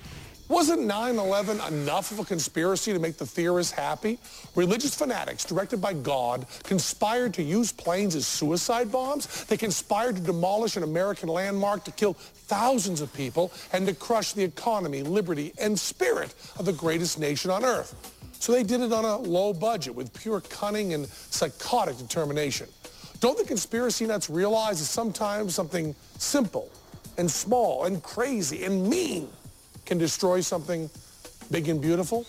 Wasn't 9-11 enough of a conspiracy to make the theorists happy? Religious fanatics, directed by God, conspired to use planes as suicide bombs. They conspired to demolish an American landmark, to kill thousands of people, and to crush the economy, liberty, and spirit of the greatest nation on earth. So they did it on a low budget with pure cunning and psychotic determination. Don't the conspiracy nuts realize that sometimes something simple and small and crazy and mean can destroy something big and beautiful?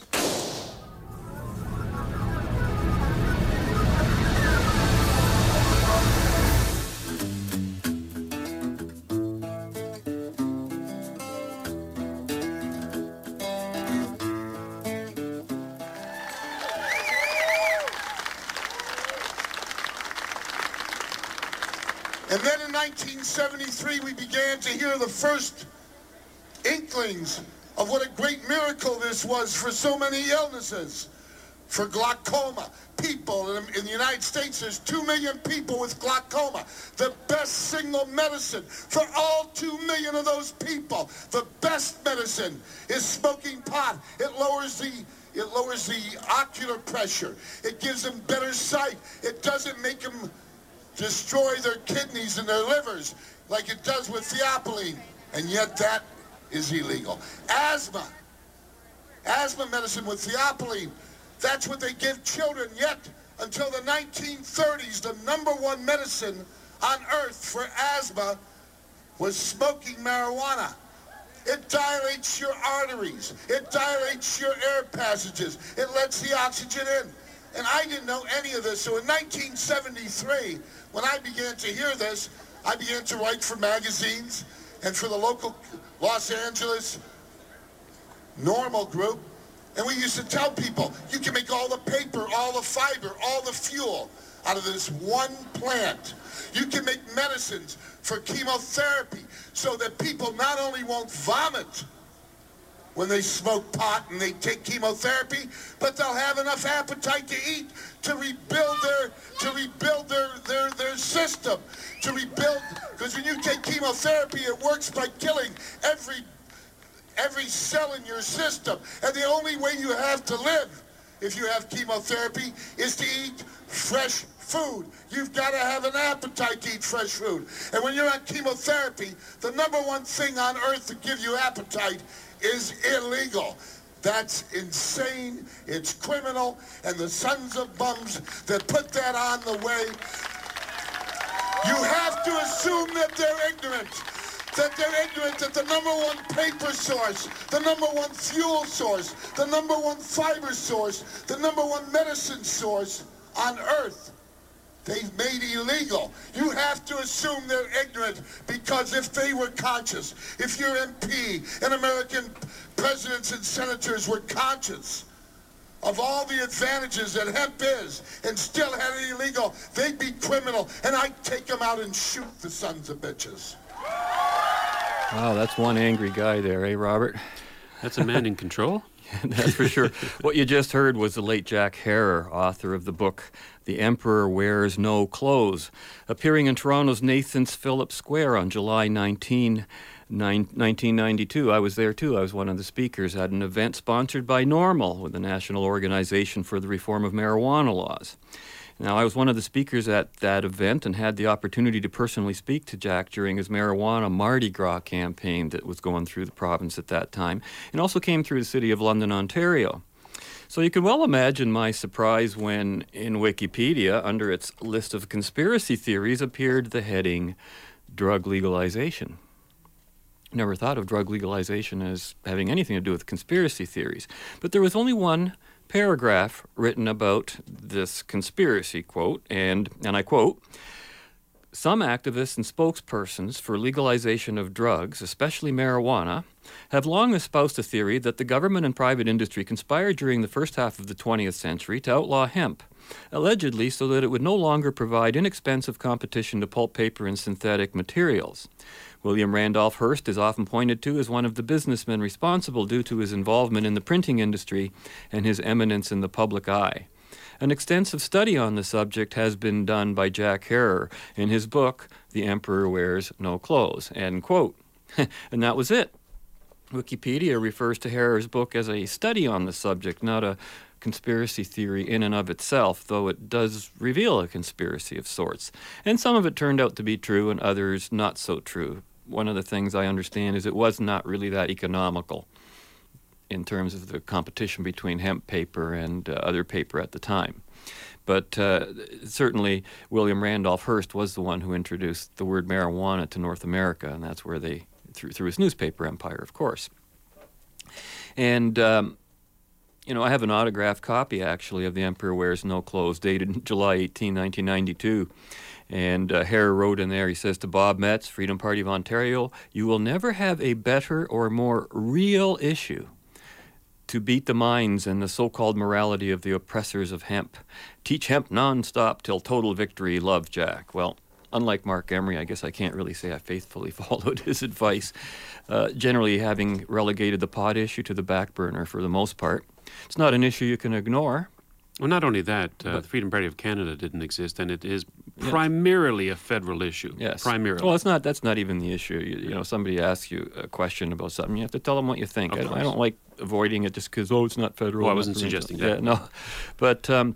1973, we began to hear the first inklings of what a great miracle this was for so many illnesses. For glaucoma, people in, in the United States, there's 2 million people with glaucoma. The best single medicine for all 2 million of those people, the best medicine is smoking pot. It lowers the it lowers the ocular pressure. It gives them better sight. It doesn't make them destroy their kidneys and their livers like it does with theophylline. And yet that is illegal. Asthma. Asthma medicine with theophylline. That's what they give children. Yet, until the 1930s, the number one medicine on earth for asthma was smoking marijuana. It dilates your arteries. It dilates your air passages. It lets the oxygen in. And I didn't know any of this. So in 1973, when I began to hear this, I began to write for magazines and for the local Los Angeles normal group. And we used to tell people, you can make all the paper, all the fiber, all the fuel out of this one plant. You can make medicines for chemotherapy so that people not only won't vomit when they smoke pot and they take chemotherapy, but they'll have enough appetite to eat to rebuild their to rebuild their their, their system, to rebuild because when you take chemotherapy, it works by killing every every cell in your system. And the only way you have to live if you have chemotherapy is to eat fresh food. You've got to have an appetite to eat fresh food. And when you're on chemotherapy, the number one thing on earth to give you appetite is illegal. That's insane. It's criminal. And the sons of bums that put that on the way, you have to assume that they're ignorant. That they're ignorant that the number one paper source, the number one fuel source, the number one fiber source, the number one medicine source on earth they've made illegal. You have to assume they're ignorant because if they were conscious, if your MP an American presidents and senators were conscious of all the advantages that hemp is and still had it illegal, they'd be criminal and I'd take them out and shoot the sons of bitches. Wow, that's one angry guy there, eh, Robert? That's a man in control. (laughs) That's for sure. what you just heard was the late Jack Herer, author of the book The Emperor Wears No Clothes, appearing in Toronto's Nathan's Phillips Square on July 19, 1992. I was there too. I was one of the speakers at an event sponsored by NORML, the National Organization for the Reform of Marijuana Laws. Now, I was one of the speakers at that event and had the opportunity to personally speak to Jack during his marijuana Mardi Gras campaign that was going through the province at that time, and also came through the city of London, Ontario. So you can well imagine my surprise when in Wikipedia, under its list of conspiracy theories, appeared the heading drug legalization. Never thought of drug legalization as having anything to do with conspiracy theories. But there was only one paragraph written about this conspiracy quote, and, and I quote, some activists and spokespersons for legalization of drugs, especially marijuana, have long espoused a theory that the government and private industry conspired during the first half of the 20th century to outlaw hemp, allegedly so that it would no longer provide inexpensive competition to pulp paper and synthetic materials. William Randolph Hearst is often pointed to as one of the businessmen responsible due to his involvement in the printing industry and his eminence in the public eye. An extensive study on the subject has been done by Jack Herer in his book, The Emperor Wears No Clothes. End quote. (laughs) and that was it. Wikipedia refers to Herer's book as a study on the subject, not a conspiracy theory in and of itself, though it does reveal a conspiracy of sorts. And some of it turned out to be true and others not so true one of the things I understand is it was not really that economical in terms of the competition between hemp paper and uh, other paper at the time. But uh, certainly, William Randolph Hearst was the one who introduced the word marijuana to North America, and that's where they, through, through his newspaper empire, of course. And, um, you know, I have an autographed copy, actually, of The Emperor Wears No Clothes, dated (laughs) July 18, 1992. And uh, Herer wrote in there, he says to Bob Metz, Freedom Party of Ontario, you will never have a better or more real issue to beat the minds and the so called morality of the oppressors of hemp. Teach hemp nonstop till total victory. Love Jack. Well, unlike Marc Emery, I guess I can't really say I faithfully (laughs) followed his advice, uh, generally having relegated the pot issue to the back burner for the most part. It's not an issue you can ignore. Well, not only that, uh, the Freedom Party of Canada didn't exist, and it is primarily a federal issue. Yes. Primarily. Well, it's not. That's not even the issue. You, you know, somebody asks you a question about something, you have to tell them what you think. I, I, don't like avoiding it just because oh, it's not federal. Well, I wasn't suggesting that. Yeah, no, (laughs) but. Um,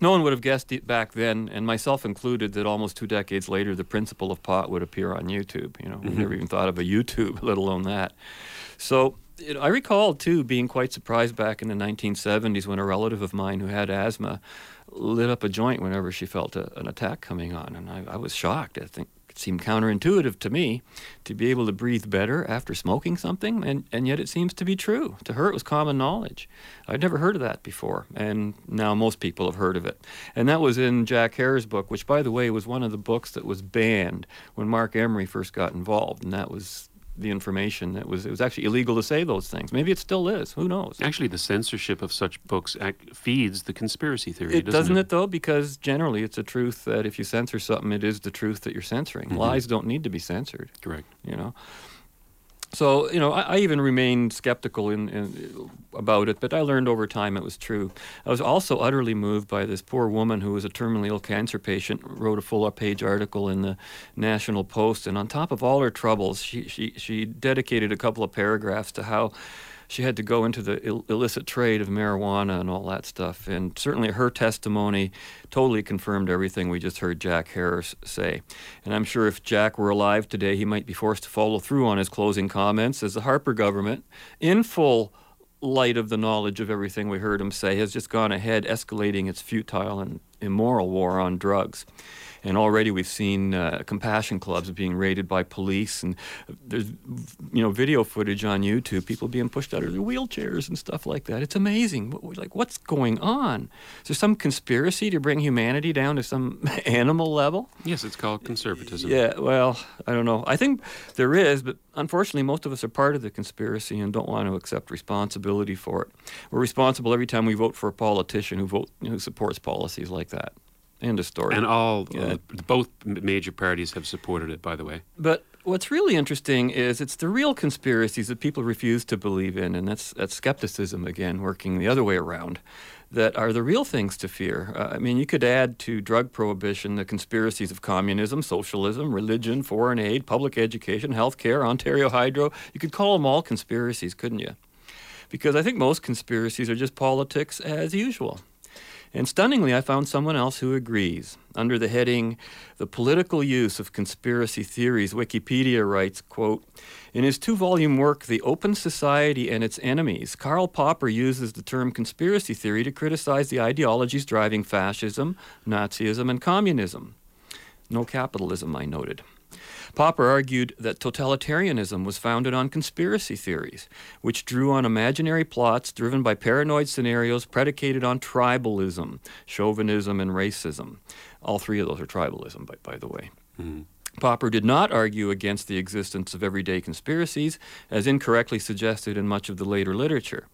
no one would have guessed it back then, and myself included, that almost two decades later, the principle of pot would appear on YouTube. You know, mm-hmm. we never even thought of a YouTube, (laughs) let alone that. So it, I recall too being quite surprised back in the 1970s when a relative of mine who had asthma lit up a joint whenever she felt a, an attack coming on, and I, I was shocked. I think It seemed counterintuitive to me to be able to breathe better after smoking something, and, and yet it seems to be true. To her, it was common knowledge. I'd never heard of that before, and now most people have heard of it. And that was in Jack Herer book, which, by the way, was one of the books that was banned when Marc Emery first got involved, and that was the information that was it was actually illegal to say those things. Maybe it still is. Who knows? Actually, the censorship of such books act, feeds the conspiracy theory. It doesn't, doesn't it though? Because generally, it's a truth that if you censor something, it is the truth that you're censoring. Mhm. Lies don't need to be censored. Correct. You know. So you know, I, I even remained skeptical in, in about it, but I learned over time it was true. I was also utterly moved by this poor woman who was a terminally ill cancer patient. Wrote a full-page article in the National Post, and on top of all her troubles, she she she dedicated a couple of paragraphs to how she had to go into the Ill- illicit trade of marijuana and all that stuff. And certainly her testimony totally confirmed everything we just heard Jack Herer's say. And I'm sure if Jack were alive today, he might be forced to follow through on his closing comments as the Harper government, in full light of the knowledge of everything we heard him say, has just gone ahead escalating its futile and immoral war on drugs. And already we've seen uh, compassion clubs being raided by police, and there's you know video footage on YouTube, people being pushed out of their wheelchairs and stuff like that. It's amazing. Like what's going on? Is there some conspiracy to bring humanity down to some (laughs) animal level? Yes, it's called conservatism. Yeah, well, I don't know. I think there is, but unfortunately, most of us are part of the conspiracy and don't want to accept responsibility for it. We're responsible every time we vote for a politician who vote who supports policies like that. End of story. And all Yeah. uh, both major parties have supported it. By the way. But what's really interesting is it's the real conspiracies that people refuse to believe in, and that's that's skepticism again, working the other way around. That are the real things to fear. Uh, I mean, you could add to drug prohibition the conspiracies of communism, socialism, religion, foreign aid, public education, healthcare, Ontario Hydro. You could call them all conspiracies, couldn't you? Because I think most conspiracies are just politics as usual. And stunningly, I found someone else who agrees. Under the heading, The Political Use of Conspiracy Theories, Wikipedia writes, quote, In his two-volume work, The Open Society and Its Enemies, Karl Popper uses the term conspiracy theory to criticize the ideologies driving fascism, Nazism, and communism. No capitalism, I noted. Popper argued that totalitarianism was founded on conspiracy theories, which drew on imaginary plots driven by paranoid scenarios predicated on tribalism, chauvinism, and racism. All three of those are tribalism, by, by the way. Mm-hmm. Popper did not argue against the existence of everyday conspiracies, as incorrectly suggested in much of the later literature.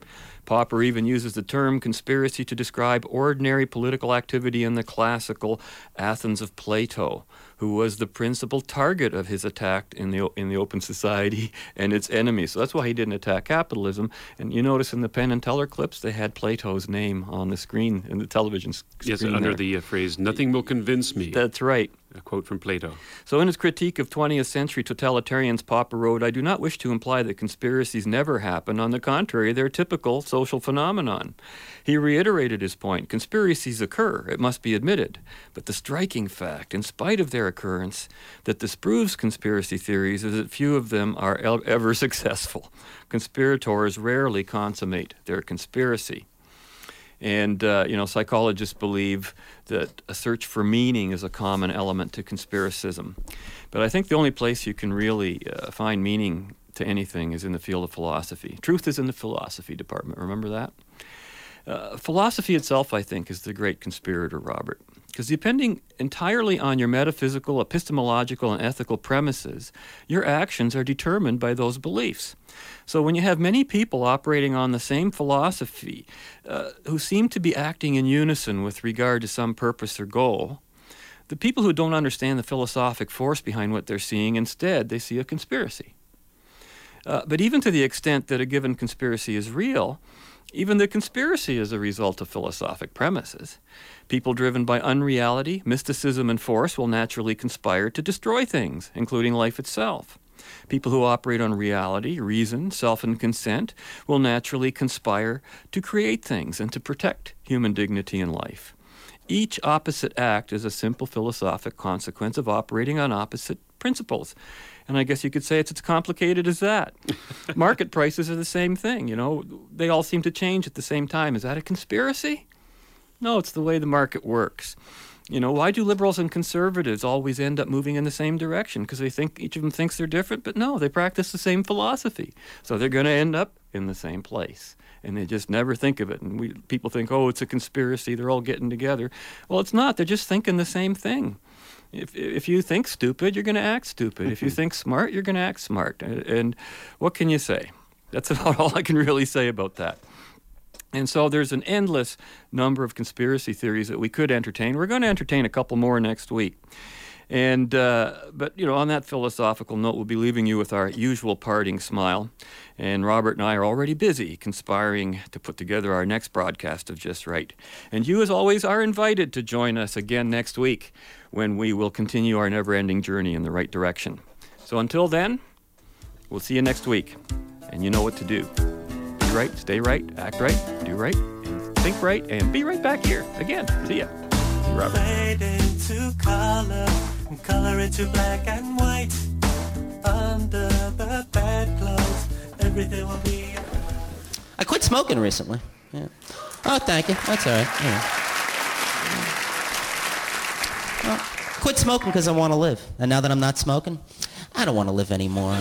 Popper even uses the term conspiracy to describe ordinary political activity in the classical Athens of Plato, who was the principal target of his attack in the, in the open society (laughs) and its enemies. So that's why he didn't attack capitalism. And you notice in the Penn and Teller clips, they had Plato's name on the screen, in the television s- Yes, screen under there. the uh, phrase "Nothing will convince me." That's right. A quote from Plato. So, in his critique of 20th century totalitarians, Popper wrote, I do not wish to imply that conspiracies never happen. On the contrary, they're typical social phenomenon. He reiterated his point conspiracies occur, it must be admitted. But the striking fact, in spite of their occurrence, that disproves conspiracy theories is that few of them are ever (laughs) successful. Conspirators rarely consummate their conspiracy. And, uh, you know, psychologists believe that a search for meaning is a common element to conspiracism. But I think the only place you can really uh, find meaning to anything is in the field of philosophy. Truth is in the philosophy department. Remember that? Uh, philosophy itself, I think, is the great conspirator, Robert. Because depending entirely on your metaphysical, epistemological, and ethical premises, your actions are determined by those beliefs. So when you have many people operating on the same philosophy uh, who seem to be acting in unison with regard to some purpose or goal, the people who don't understand the philosophic force behind what they're seeing, instead, they see a conspiracy. Uh, but even to the extent that a given conspiracy is real, even the conspiracy is a result of philosophic premises. People driven by unreality, mysticism, and force will naturally conspire to destroy things, including life itself. People who operate on reality, reason, self, and consent will naturally conspire to create things and to protect human dignity and life. Each opposite act is a simple philosophic consequence of operating on opposite principles. And I guess you could say it's as complicated as that. (laughs) Market prices are the same thing, you know, they all seem to change at the same time. Is that a conspiracy? No, it's the way the market works. You know, why do liberals and conservatives always end up moving in the same direction? Because they think each of them thinks they're different, but no, they practice the same philosophy. So they're going to end up in the same place. And they just never think of it. And we, people think, oh, it's a conspiracy. They're all getting together. Well, it's not. They're just thinking the same thing. If, if you think stupid, you're going to act stupid. if you mm-hmm. think smart, you're going to act smart. And, and what can you say? That's (laughs) about all I can really say about that. And so there's an endless number of conspiracy theories that we could entertain. We're going to entertain a couple more next week. And uh, but you know, on that philosophical note, we'll be leaving you with our usual parting smile. And Robert and I are already busy conspiring to put together our next broadcast of Just Right. And you, as always, are invited to join us again next week when we will continue our never-ending journey in the right direction. So until then, we'll see you next week. And you know what to do be right, stay right, act right, do right, and think right, and be right back here again. See ya. See Robert. And color into black and white. Under the bedclothes, everything will be. I quit smoking recently. Yeah. Oh, thank you. That's all right. Yeah. Well, quit smoking because I want to live. And now that I'm not smoking, I don't want to live anymore.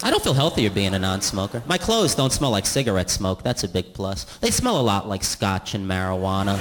I don't feel healthier being a non-smoker. My clothes don't smell like cigarette smoke. That's a big plus. They smell a lot like scotch and marijuana.